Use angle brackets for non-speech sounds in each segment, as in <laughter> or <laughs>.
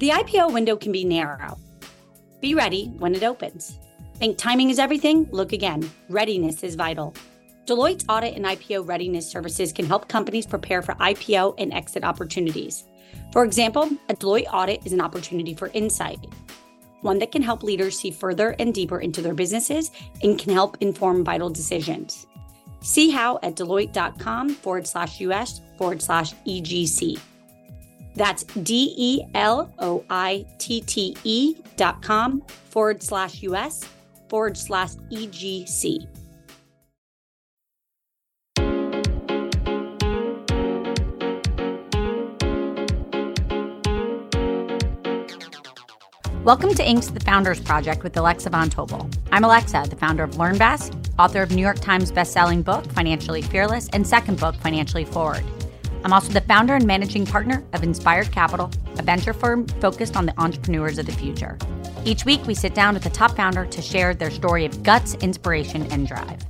The IPO window can be narrow. Be ready when it opens. Think timing is everything? Look again. Readiness is vital. Deloitte's audit and IPO readiness services can help companies prepare for IPO and exit opportunities. For example, a Deloitte audit is an opportunity for insight, one that can help leaders see further and deeper into their businesses and can help inform vital decisions. See how at Deloitte.com forward slash US forward slash EGC. That's D E L O I T T E dot com forward slash US forward slash EGC. Welcome to Inc.'s The Founders Project with Alexa Von Tobel. I'm Alexa, the founder of LearnVest, author of New York Times bestselling book, Financially Fearless, and second book, Financially Forward. I'm also the founder and managing partner of Inspired Capital, a venture firm focused on the entrepreneurs of the future. Each week, we sit down with a top founder to share their story of guts, inspiration, and drive.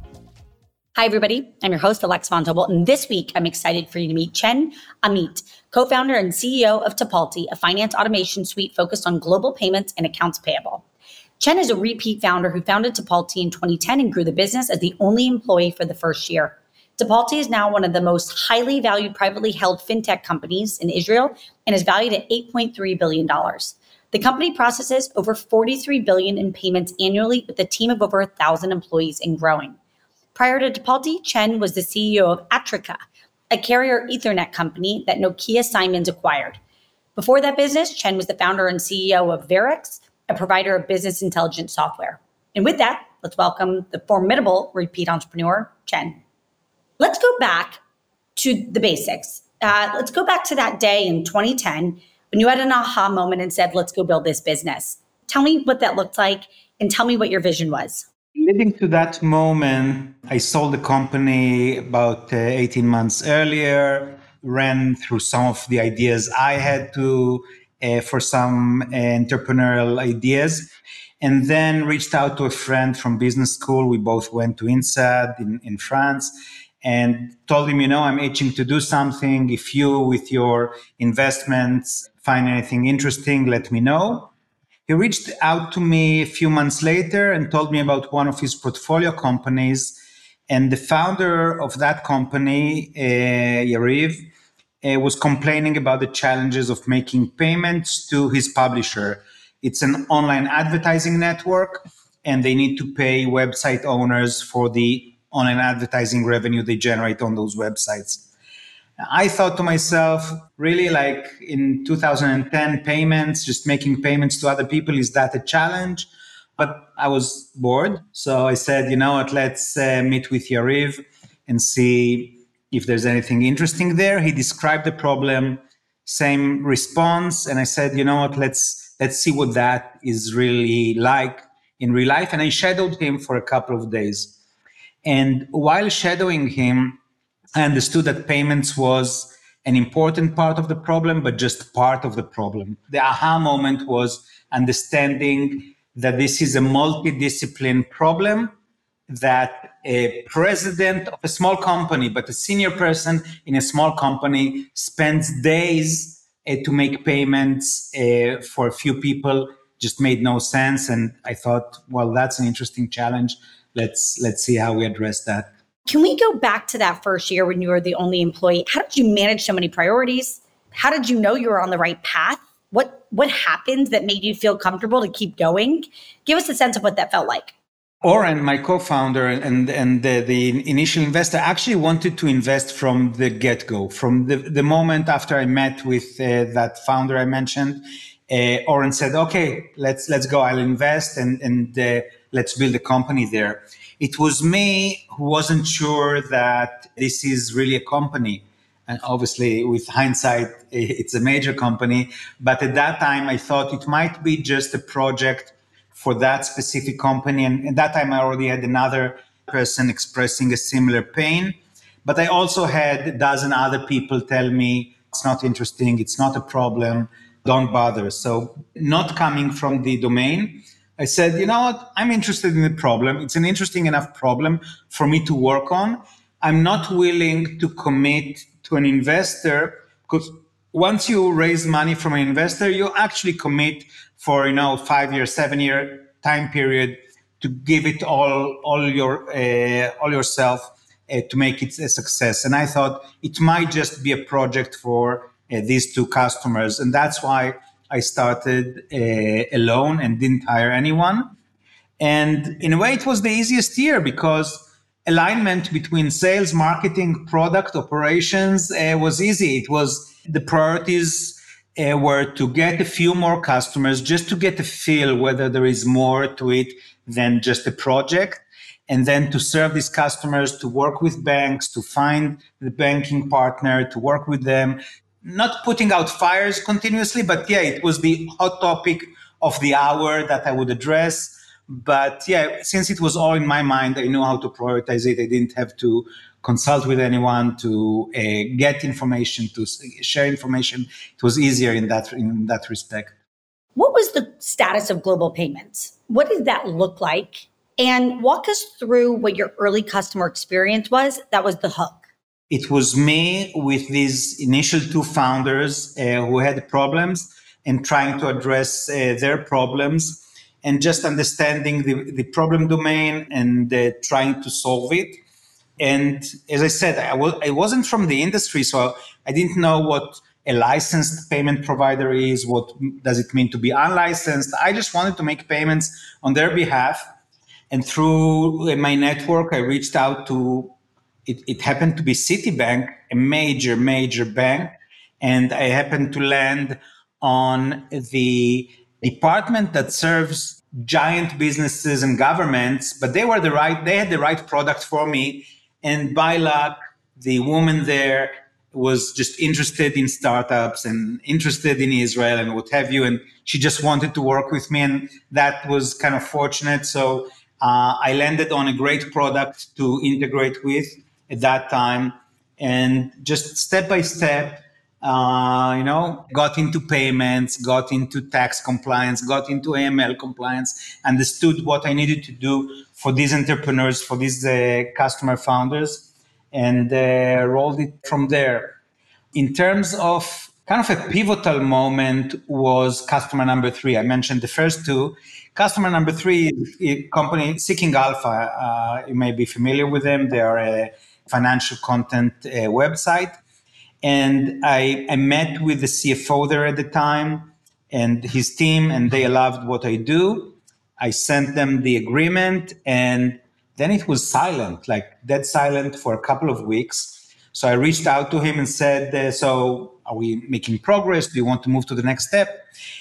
Hi, everybody. I'm your host, Alex Von Tobel, and this week I'm excited for you to meet Chen Amit, co founder and CEO of Tipalti, a finance automation suite focused on global payments and accounts payable. Chen is a repeat founder who founded Tipalti in 2010 and grew the business as the only employee for the first year. Tipalti is now one of the most highly valued privately held fintech companies in Israel and is valued at $8.3 billion. The company processes over 43 billion in payments annually with a team of over 1,000 employees and growing. Prior to Tipalti, Chen was the CEO of Atrica, a carrier Ethernet company that Nokia Siemens acquired. Before that business, Chen was the founder and CEO of Verix, a provider of business intelligence software. And with that, let's welcome the formidable repeat entrepreneur, Chen. Let's go back to the basics. Uh, let's go back to that day in 2010 when you had an aha moment and said, let's go build this business. Tell me what that looked like and tell me what your vision was. Leading to that moment, I sold the company about uh, 18 months earlier, ran through some of the ideas I had to uh, for some uh, entrepreneurial ideas, and then reached out to a friend from business school. We both went to INSEAD in, in France and told him, you know, I'm itching to do something. If you, with your investments, find anything interesting, let me know. He reached out to me a few months later and told me about one of his portfolio companies. And the founder of that company, uh, Yariv, uh, was complaining about the challenges of making payments to his publisher. It's an online advertising network, and they need to pay website owners for the online advertising revenue they generate on those websites. I thought to myself, really, like in 2010, payments, just making payments to other people, is that a challenge? But I was bored. So I said, you know what, let's uh, meet with Yariv and see if there's anything interesting there. He described the problem, same response. And I said, you know what, let's, let's see what that is really like in real life. And I shadowed him for a couple of days. And while shadowing him, I understood that payments was an important part of the problem, but just part of the problem. The aha moment was understanding that this is a multidiscipline problem that a president of a small company, but a senior person in a small company spends days uh, to make payments uh, for a few people just made no sense. And I thought, well, that's an interesting challenge. Let's let's see how we address that. Can we go back to that first year when you were the only employee? How did you manage so many priorities? How did you know you were on the right path? What what happened that made you feel comfortable to keep going? Give us a sense of what that felt like. Oren, my co-founder and and the, the initial investor, actually wanted to invest from the get-go, from the, the moment after I met with uh, that founder I mentioned. Uh, Oren said, "Okay, let's let's go. I'll invest and and uh, let's build a company there." It was me who wasn't sure that this is really a company. And obviously, with hindsight, <laughs> it's a major company. But at that time, I thought it might be just a project for that specific company. And at that time, I already had another person expressing a similar pain. But I also had a dozen other people tell me it's not interesting, it's not a problem, don't bother. So, not coming from the domain, I said, you know what? I'm interested in the problem. It's an interesting enough problem for me to work on. I'm not willing to commit to an investor because once you raise money from an investor, you actually commit for you know five year, seven year time period to give it all all your uh, all yourself uh, to make it a success. And I thought it might just be a project for uh, these two customers, and that's why I started uh, alone and didn't hire anyone. And in a way, it was the easiest year because alignment between sales, marketing, product, operations uh, was easy. It was the priorities uh, were to get a few more customers just to get a feel whether there is more to it than just a project and then to serve these customers to work with banks to find the banking partner to work with them not putting out fires continuously but yeah it was the hot topic of the hour that i would address but yeah since it was all in my mind i knew how to prioritize it i didn't have to consult with anyone, to uh, get information, to share information. It was easier in that in that respect. What was the status of global payments? What did that look like? And walk us through what your early customer experience was. That was the hook. It was me with these initial two founders uh, who had problems and trying to address uh, their problems and just understanding the, the problem domain and uh, trying to solve it and as I said, I w- I wasn't from the industry, so I didn't know what a licensed payment provider is. What does it mean to be unlicensed? I just wanted to make payments on their behalf. And through my network, I reached out to, it, it happened to be Citibank, a major, major bank. And I happened to land on the department that serves giant businesses and governments, but they were the right, they had the right product for me and by luck, the woman there was just interested in startups and interested in Israel and what have you. And she just wanted to work with me. And that was kind of fortunate. So uh, I landed on a great product to integrate with at that time. And just step by step, uh, you know, got into payments, got into tax compliance, got into AML compliance, understood what I needed to do for these entrepreneurs, for these uh, customer founders, and uh, rolled it from there. In terms of kind of a pivotal moment was customer number three. I mentioned the first two. Customer number three, company Seeking Alpha. Uh, you may be familiar with them. They are a financial content uh, website. And I, I met with the CFO there at the time and his team, and they loved what I do. I sent them the agreement, and then it was silent, like dead silent for a couple of weeks. So I reached out to him and said, uh, So are we making progress? Do you want to move to the next step?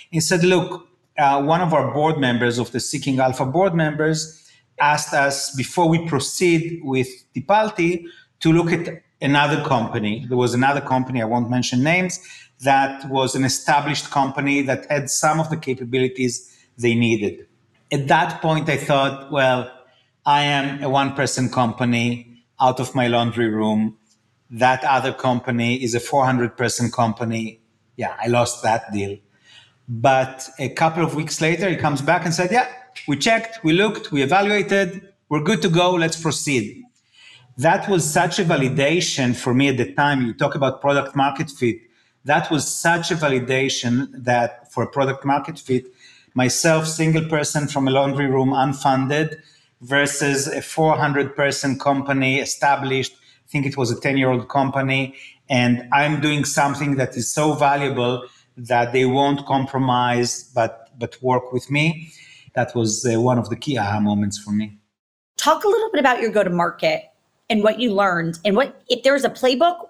He said, Look, uh, one of our board members of the Seeking Alpha board members asked us before we proceed with Tipalti to look at another company. There was another company, I won't mention names, that was an established company that had some of the capabilities they needed at that point, I thought, well, I am a one person company out of my laundry room. That other company is a 400 person company. Yeah, I lost that deal. But a couple of weeks later, he comes back and said, yeah, we checked, we looked, we evaluated, we're good to go, let's proceed. That was such a validation for me at the time. You talk about product market fit. That was such a validation that for product market fit, myself, single person from a laundry room, unfunded, versus a 400 person company established. I think it was a 10 year old company. And I'm doing something that is so valuable that they won't compromise, but, but work with me. That was uh, one of the key aha moments for me. Talk a little bit about your go to market and what you learned and what, if there's a playbook,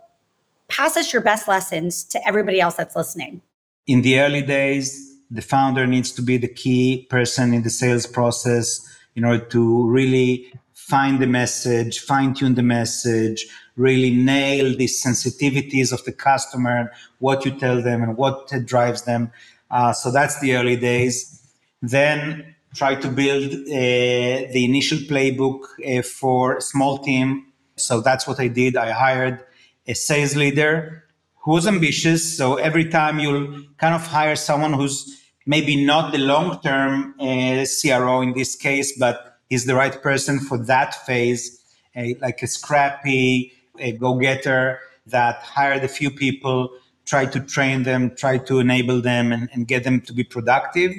pass us your best lessons to everybody else that's listening. In the early days, the founder needs to be the key person in the sales process in order to really find the message, fine tune the message, really nail the sensitivities of the customer, what you tell them and what drives them. Uh, so that's the early days. Then try to build uh, the initial playbook uh, for small team. So that's what I did. I hired a sales leader who was ambitious. So every time you'll kind of hire someone who's maybe not the long term uh, CRO in this case, but he's the right person for that phase, like a scrappy a go getter that hired a few people, tried to train them, tried to enable them and, and get them to be productive.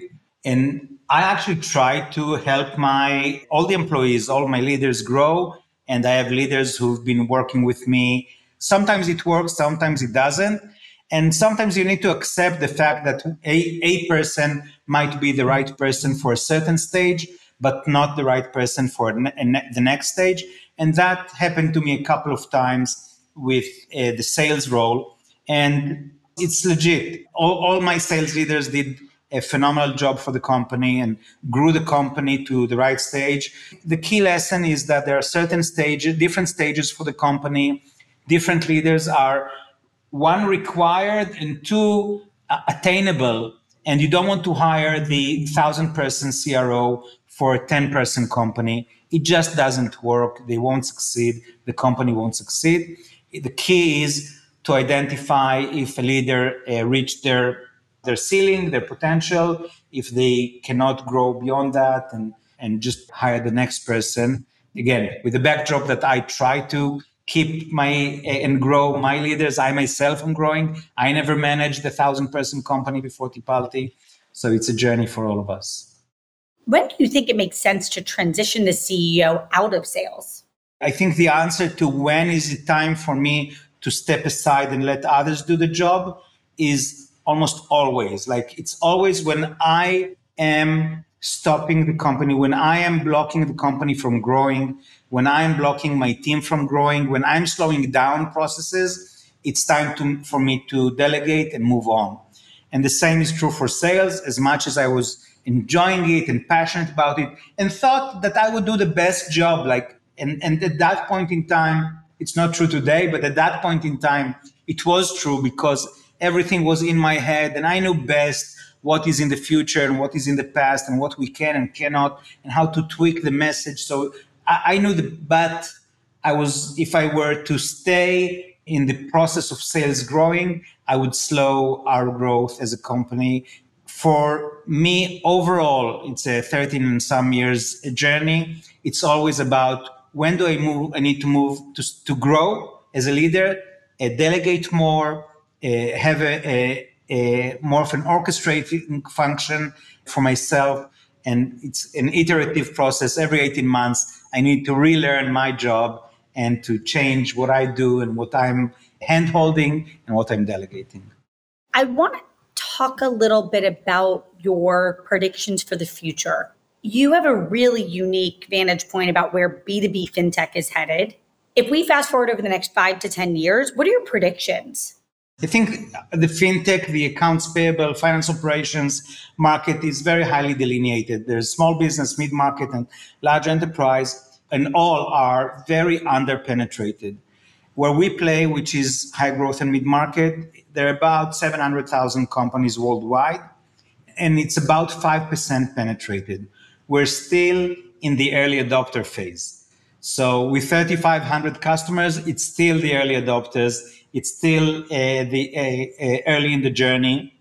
And I actually try to help my all the employees, all my leaders grow. And I have leaders who've been working with me. Sometimes it works, sometimes it doesn't. And sometimes you need to accept the fact that a, a person might be the right person for a certain stage, but not the right person for the next stage. And that happened to me a couple of times with uh, the sales role. And it's legit. All, all my sales leaders did a phenomenal job for the company and grew the company to the right stage. The key lesson is that there are certain stages, different stages for the company. Different leaders are one required and two uh, attainable. And you don't want to hire the thousand person CRO for a 10 person company. It just doesn't work. They won't succeed. The company won't succeed. The key is to identify if a leader uh, reached their their ceiling, their potential, if they cannot grow beyond that and, and just hire the next person. Again, with the backdrop that I try to keep my and grow my leaders. I myself am growing. I never managed a thousand person company before Tipalti. So it's a journey for all of us. When do you think it makes sense to transition the CEO out of sales? I think the answer to when is it time for me to step aside and let others do the job is almost always. Like it's always when I am stopping the company, when I am blocking the company from growing, when I'm blocking my team from growing, when I'm slowing down processes, it's time to, for me to delegate and move on. And the same is true for sales. As much as I was enjoying it and passionate about it and thought that I would do the best job, like, and, and at that point in time, it's not true today, but at that point in time, it was true because everything was in my head and I knew best what is in the future and what is in the past and what we can and cannot and how to tweak the message. So I, I knew that, but I was, if I were to stay in the process of sales growing, I would slow our growth as a company. For me, overall, it's a 13 and some years journey. It's always about when do I move? I need to move to, to grow as a leader, uh, delegate more, Uh, have a, a, a, more of an orchestrating function for myself. And it's an iterative process. Every 18 months, I need to relearn my job and to change what I do and what I'm handholding and what I'm delegating. I want to talk a little bit about your predictions for the future. You have a really unique vantage point about where B2B fintech is headed. If we fast forward over the next five to 10 years, what are your predictions? I think the fintech, the accounts payable, finance operations market is very highly delineated. There's small business, mid market, and large enterprise, and all are very underpenetrated. Where we play, which is high growth and mid market, there are about 700,000 companies worldwide, and it's about 5% penetrated. We're still in the early adopter phase. So with 3,500 customers, it's still the early adopters it's still uh, the uh, uh, early in the journey,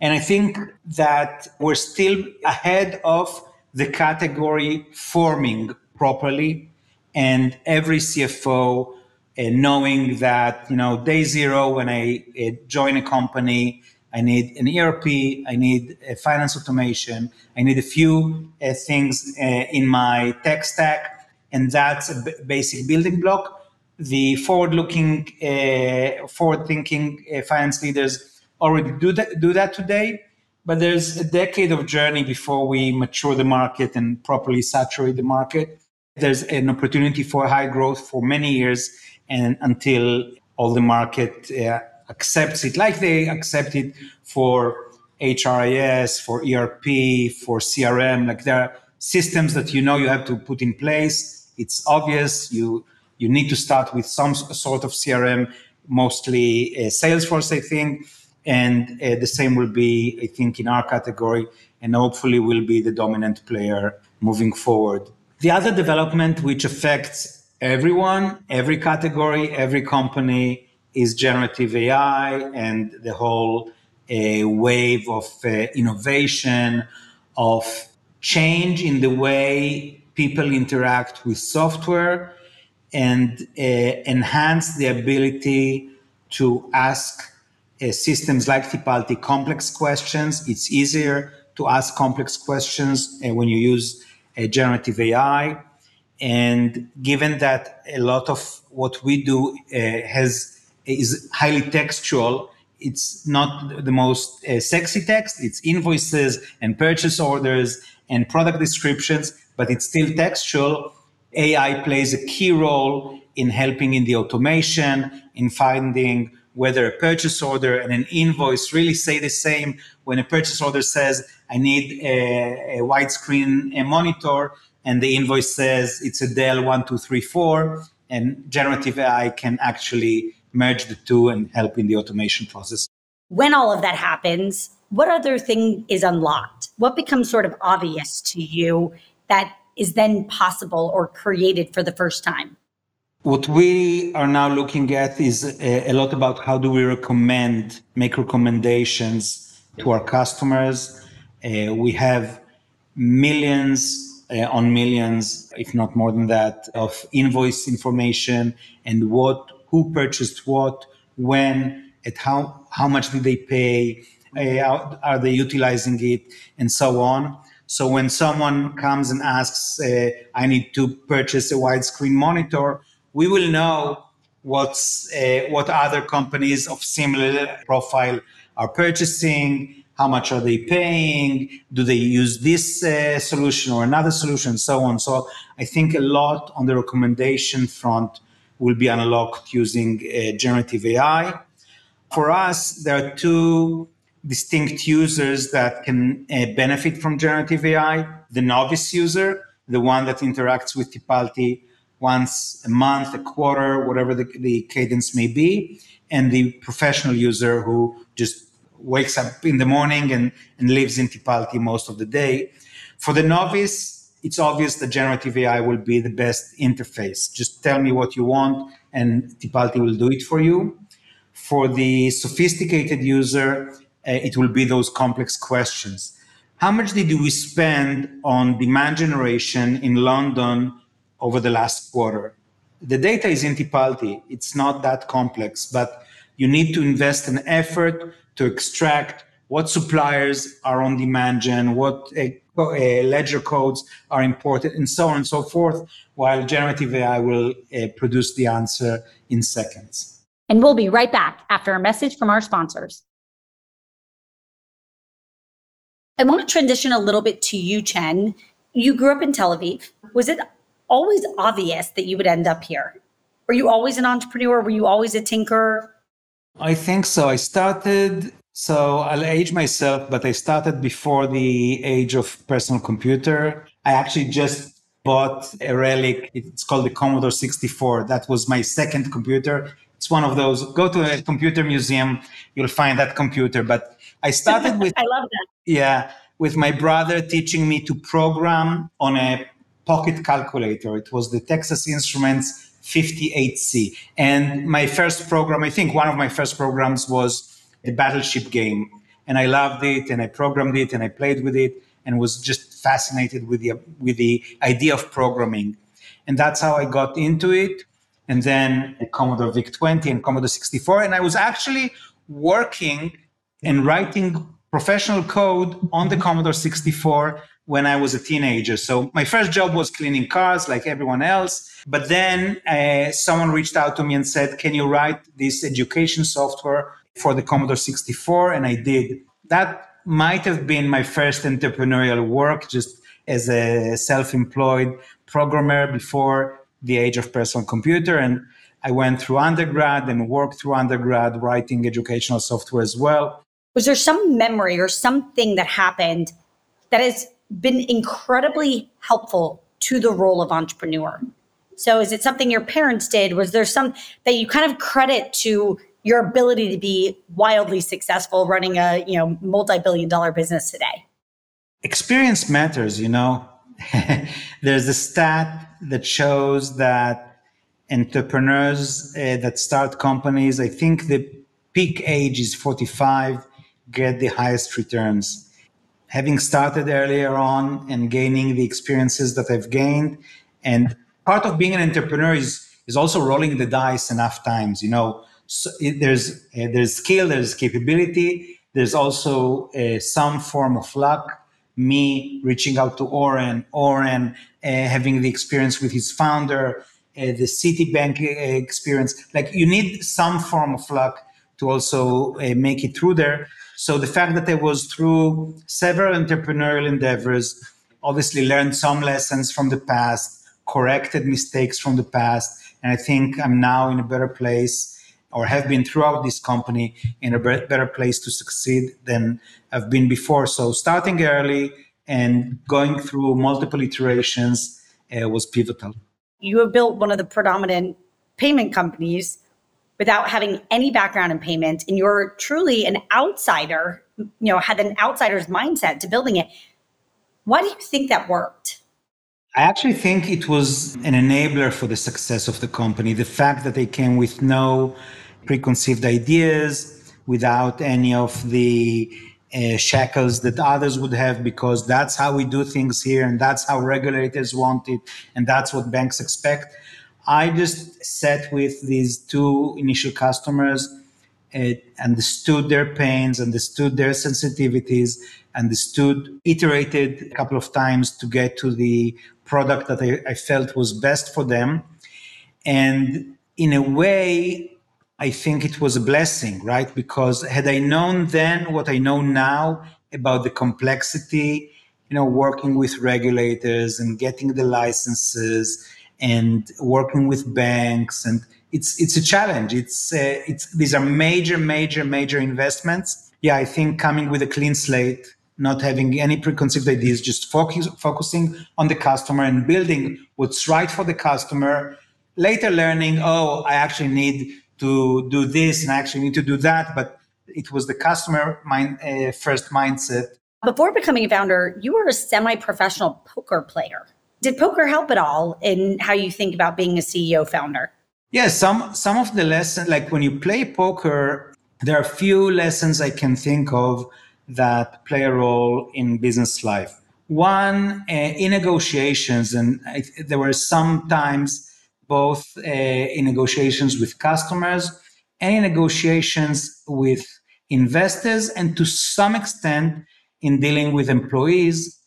and I think that we're still ahead of the category forming properly, and every CFO knowing that you know day zero when I uh, join a company, I need an ERP, I need a finance automation, I need a few uh, things in my tech stack, and that's a b- basic building block the forward-looking, uh, forward-thinking uh, finance leaders already do that, do that today. But there's a decade of journey before we mature the market and properly saturate the market. There's an opportunity for high growth for many years, and until all the market uh, accepts it, like they accept it for HRIS, for ERP, for CRM. Like there are systems that you know you have to put in place. It's obvious. You you need to start with some sort of CRM, mostly uh, Salesforce, I think. And uh, the same will be, I think, in our category, and hopefully will be the dominant player moving forward. The other development which affects everyone, every category, every company is generative AI and the whole uh, wave of uh, innovation, of change in the way people interact with software and uh, enhance the ability to ask uh, systems like Tipalti complex questions. It's easier to ask complex questions uh, when you use generative AI. And given that a lot of what we do has is highly textual, it's not the most uh, sexy text. It's invoices and purchase orders and product descriptions, but it's still textual. AI plays a key role in helping in the automation, in finding whether a purchase order and an invoice really say the same. When a purchase order says, I need a, a widescreen a monitor, and the invoice says it's a Dell 1234, and generative AI can actually merge the two and help in the automation process. When all of that happens, what other thing is unlocked? What becomes sort of obvious to you that is then possible or created for the first time? What we are now looking at is a, a, lot about how do we recommend, make recommendations to our customers. Uh, we have millions uh, on millions, if not more than that, of invoice information and what, who purchased what, when, at how, how much did they pay, uh, are they utilizing it, and so on. So when someone comes and asks, uh, I need to purchase a widescreen monitor, we will know what's uh, what other companies of similar profile are purchasing how much are they paying do they use this uh, solution or another solution so on. So i think a lot on the recommendation front will be unlocked using generative ai for us there are two distinct users that can uh, benefit from generative ai the novice user the one that interacts with tipalti once a month, a quarter, whatever the, the cadence may be, and the professional user who just wakes up in the morning and, and lives in Tipalti most of the day. For the novice, it's obvious that generative AI will be the best interface. Just tell me what you want, and Tipalti will do it for you. For the sophisticated user, it will be those complex questions. How much did we spend on demand generation in London over the last quarter. The data is in Tipalti. It's not that complex, but you need to invest an effort to extract what suppliers are on demand gen, what uh, uh, ledger codes are imported, and so on and so forth, while generative AI will uh, produce the answer in seconds. And we'll be right back after a message from our sponsors. I want to transition a little bit to you, Chen. You grew up in Tel Aviv. Was it always obvious that you would end up here? Were you always an entrepreneur? Were you always a tinker? I think so. I started, so I'll age myself, but I started before the age of personal computer. I actually just bought a relic. It's called the Commodore 64. That was my second computer. It's one of those. Go to a computer museum, you'll find that computer. But I started with. <laughs> I love that. Yeah, with my brother teaching me to program on a pocket calculator. It was the Texas Instruments 58C. And my first program, I think one of my first programs was a battleship game. And I loved it and I programmed it and I played with it and was just fascinated with the, with the idea of programming. And that's how I got into it. And then a Commodore VIC 20 and Commodore 64. And I was actually working and writing professional code on the Commodore 64 when I was a teenager. So my first job was cleaning cars like everyone else. But then uh, someone reached out to me and said, Can you write this education software for the Commodore 64? And I did. That might have been my first entrepreneurial work, just as a self employed programmer before the age of personal computer. And I went through undergrad and worked through undergrad writing educational software as well. Was there some memory or something that happened that has been incredibly helpful to the role of entrepreneur. So is it something your parents did? Was there some that you kind of credit to your ability to be wildly successful running a, you know, multi-billion dollar business today? Experience matters, you know. <laughs> There's a stat that shows that entrepreneurs uh, that start companies, I think the peak age is 45, get the highest returns having started earlier on and gaining the experiences that I've gained. And part of being an entrepreneur is, is also rolling the dice enough times, you know. So there's uh, there's skill, there's capability, there's also uh, some form of luck. Me reaching out to Oren, Oren uh, having the experience with his founder, uh, the Citibank uh, experience. Like you need some form of luck to also uh, make it through there. So the fact that I was through several entrepreneurial endeavors, obviously learned some lessons from the past, corrected mistakes from the past, and I think I'm now in a better place or have been throughout this company in a better place to succeed than I've been before. So starting early and going through multiple iterations uh, was pivotal. You have built one of the predominant payment companies without having any background in payment and you're truly an outsider, you know, had an outsider's mindset to building it. Why do you think that worked? I actually think it was an enabler for the success of the company. The fact that they came with no preconceived ideas, without any of the uh, shackles that others would have, because that's how we do things here, and that's how regulators want it, and that's what banks expect. I just sat with these two initial customers, uh, understood their pains, understood their sensitivities, understood, iterated a couple of times to get to the product that I, I felt was best for them. And in a way, I think it was a blessing, right? Because had I known then what I know now about the complexity, you know, working with regulators and getting the licenses and working with banks, and it's it's a challenge. It's uh, it's these are major, major, major investments. Yeah, I think coming with a clean slate, not having any preconceived ideas, just focus, focusing on the customer and building what's right for the customer. Later, learning, oh, I actually need to do this and I actually need to do that. But it was the customer mind, uh, first mindset. Before becoming a founder, you were a semi professional poker player. Did poker help at all in how you think about being a CEO founder? Yeah, some some of the lessons, like when you play poker, there are few lessons I can think of that play a role in business life. One, uh, in negotiations, and I, there were sometimes both uh, in negotiations with customers and in negotiations with investors, and to some extent in dealing with employees,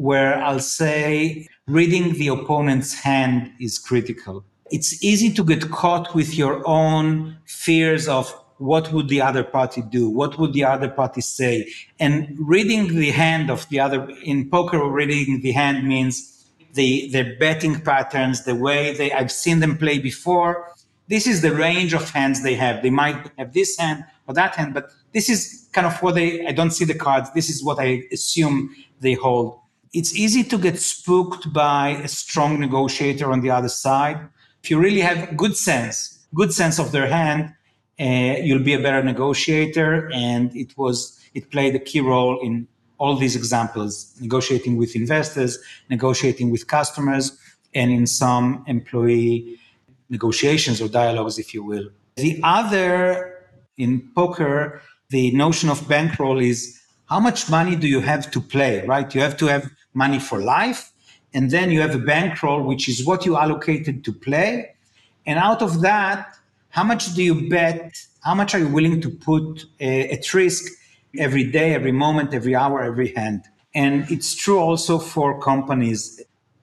where I'll say reading the opponent's hand is critical. It's easy to get caught with your own fears of what would the other party do what would the other party say and reading the hand of the other in poker reading the hand means the their betting patterns, the way they I've seen them play before. This is the range of hands they have. They might have this hand or that hand, but this is kind of what they I don't see the cards. This is what I assume they hold. It's easy to get spooked by a strong negotiator on the other side. If you really have good sense, good sense of their hand, uh, you'll be a better negotiator. And it was it played a key role in all these examples negotiating with investors, negotiating with customers, and in some employee negotiations or dialogues, if you will. The other in poker, the notion of bankroll is how much money do you have to play, right? You have to have money for life. And then you have a bankroll, which is what you allocated to play. And out of that, how much do you bet? How much are you willing to put uh, at risk every day, every moment, every hour, every hand. And it's true also for companies.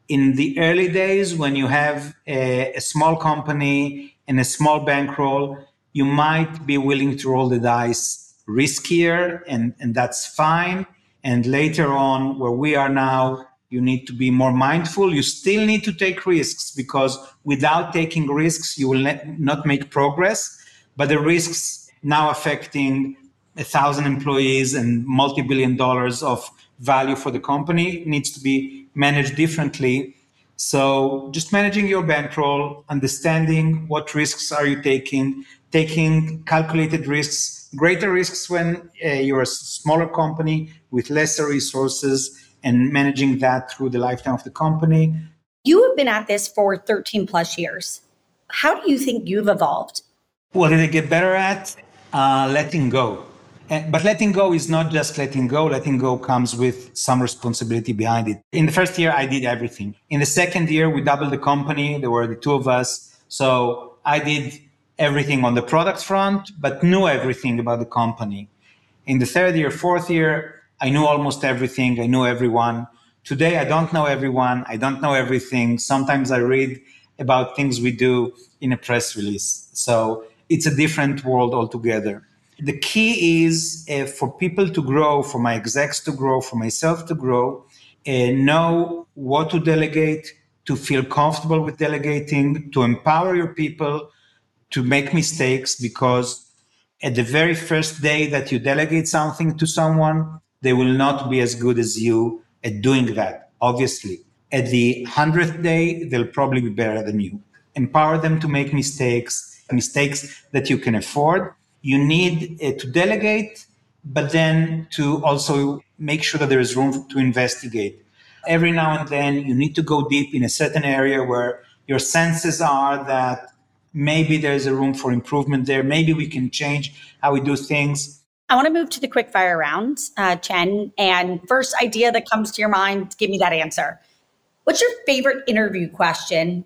In the early days, when you have a, a small company and a small bankroll, you might be willing to roll the dice riskier, and, and that's fine. And later on, where we are now, you need to be more mindful. You still need to take risks because without taking risks, you will not make progress. But the risks now affecting a thousand employees and multi-billion dollars of value for the company needs to be managed differently so just managing your bankroll understanding what risks are you taking taking calculated risks greater risks when uh, you're a smaller company with lesser resources and managing that through the lifetime of the company you have been at this for 13 plus years how do you think you've evolved what did i get better at uh, letting go and, but letting go is not just letting go. Letting go comes with some responsibility behind it. In the first year, I did everything. In the second year, we doubled the company. There were the two of us. So I did everything on the product front, but knew everything about the company. In the third year, fourth year, I knew almost everything. I knew everyone. Today, I don't know everyone. I don't know everything. Sometimes I read about things we do in a press release. So it's a different world altogether. The key is uh, for people to grow, for my execs to grow, for myself to grow, uh, know what to delegate, to feel comfortable with delegating, to empower your people, to make mistakes, because at the very first day that you delegate something to someone, they will not be as good as you at doing that, obviously. At the 100th day, they'll probably be better than you. Empower them to make mistakes, mistakes that you can afford, you need uh, to delegate, but then to also make sure that there is room to investigate. Every now and then, you need to go deep in a certain area where your senses are that maybe there's a room for improvement there. Maybe we can change how we do things. I want to move to the quick fire round, uh, Chen. And first idea that comes to your mind, give me that answer. What's your favorite interview question?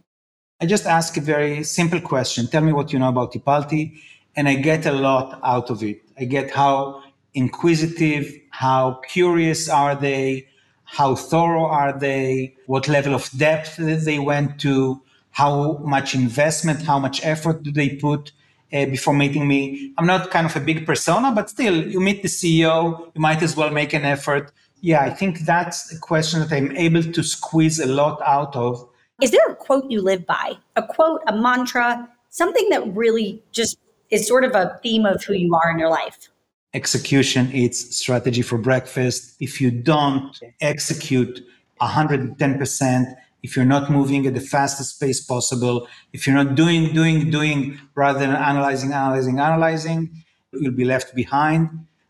I just ask a very simple question. Tell me what you know about Tipalti and I get a lot out of it. I get how inquisitive, how curious are they, how thorough are they, what level of depth they went to, how much investment, how much effort do they put uh, before meeting me. I'm not kind of a big persona, but still, you meet the CEO, you might as well make an effort. Yeah, I think that's a question that I'm able to squeeze a lot out of. Is there a quote you live by? A quote, a mantra, something that really just is sort of a theme of who you are in your life. Execution eats strategy for breakfast. If you don't execute 110%, if you're not moving at the fastest pace possible, if you're not doing, doing, doing rather than analyzing, analyzing, analyzing, you'll be left behind.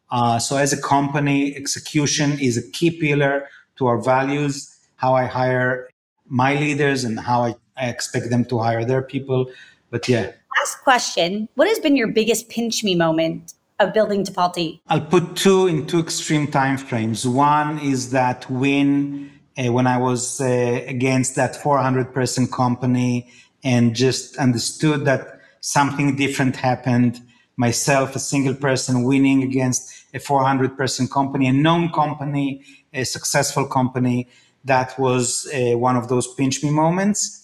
Uh, so, as a company, execution is a key pillar to our values, how I hire my leaders and how I, I expect them to hire their people. But yeah, last question What has been your biggest pinch me moment of building Tipalti? I'll put two in two extreme time frames. One is that win uh, when I was uh, against that 400 person company and just understood that something different happened. Myself, a single person winning against a 400 person company, a known company, a successful company. That was uh, one of those pinch me moments.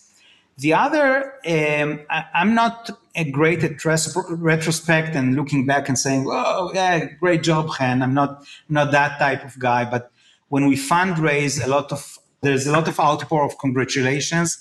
The other, um, I, am not a great at res- retrospect and looking back and saying, "Oh, yeah, great job, Chen." I'm not not that type of guy. But when we fundraise, a lot of there's a lot of outpour of congratulations.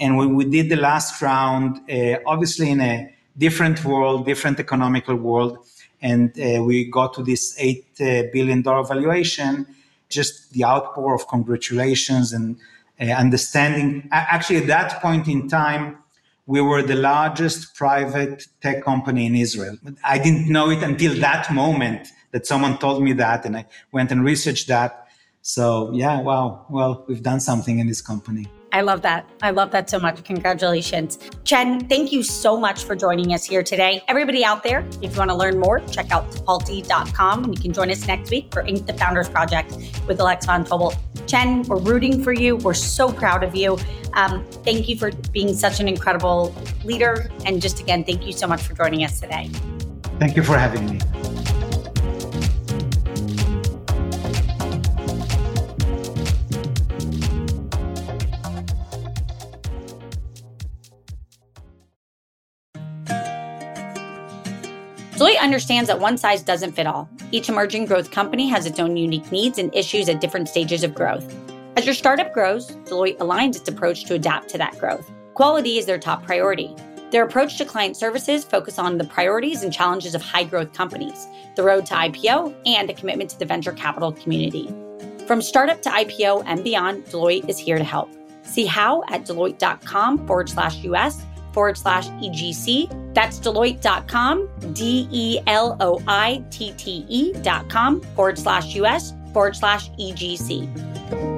And when we did the last round, uh, obviously in a different world, different economical world, and uh, we got to this eight uh, billion dollar valuation. Just the outpour of congratulations and uh, understanding. Actually, at that point in time, we were the largest private tech company in Israel. I didn't know it until that moment that someone told me that, and I went and researched that. So, yeah, wow. Well, we've done something in this company. I love that. I love that so much. Congratulations. Chen, thank you so much for joining us here today. Everybody out there, if you want to learn more, check out tipalti.com and you can join us next week for Inc. the Founders Project with Alex Von Tobel. Chen, we're rooting for you. We're so proud of you. Um, thank you for being such an incredible leader. And just again, thank you so much for joining us today. Thank you for having me. Understands that one size doesn't fit all. Each emerging growth company has its own unique needs and issues at different stages of growth. As your startup grows, Deloitte aligns its approach to adapt to that growth. Quality is their top priority. Their approach to client services focus on the priorities and challenges of high growth companies, the road to IPO, and a commitment to the venture capital community. From startup to IPO and beyond, Deloitte is here to help. See how at Deloitte.com forward slash US forward slash EGC. That's Deloitte.com, D E L O I T T E.com forward slash US forward slash EGC.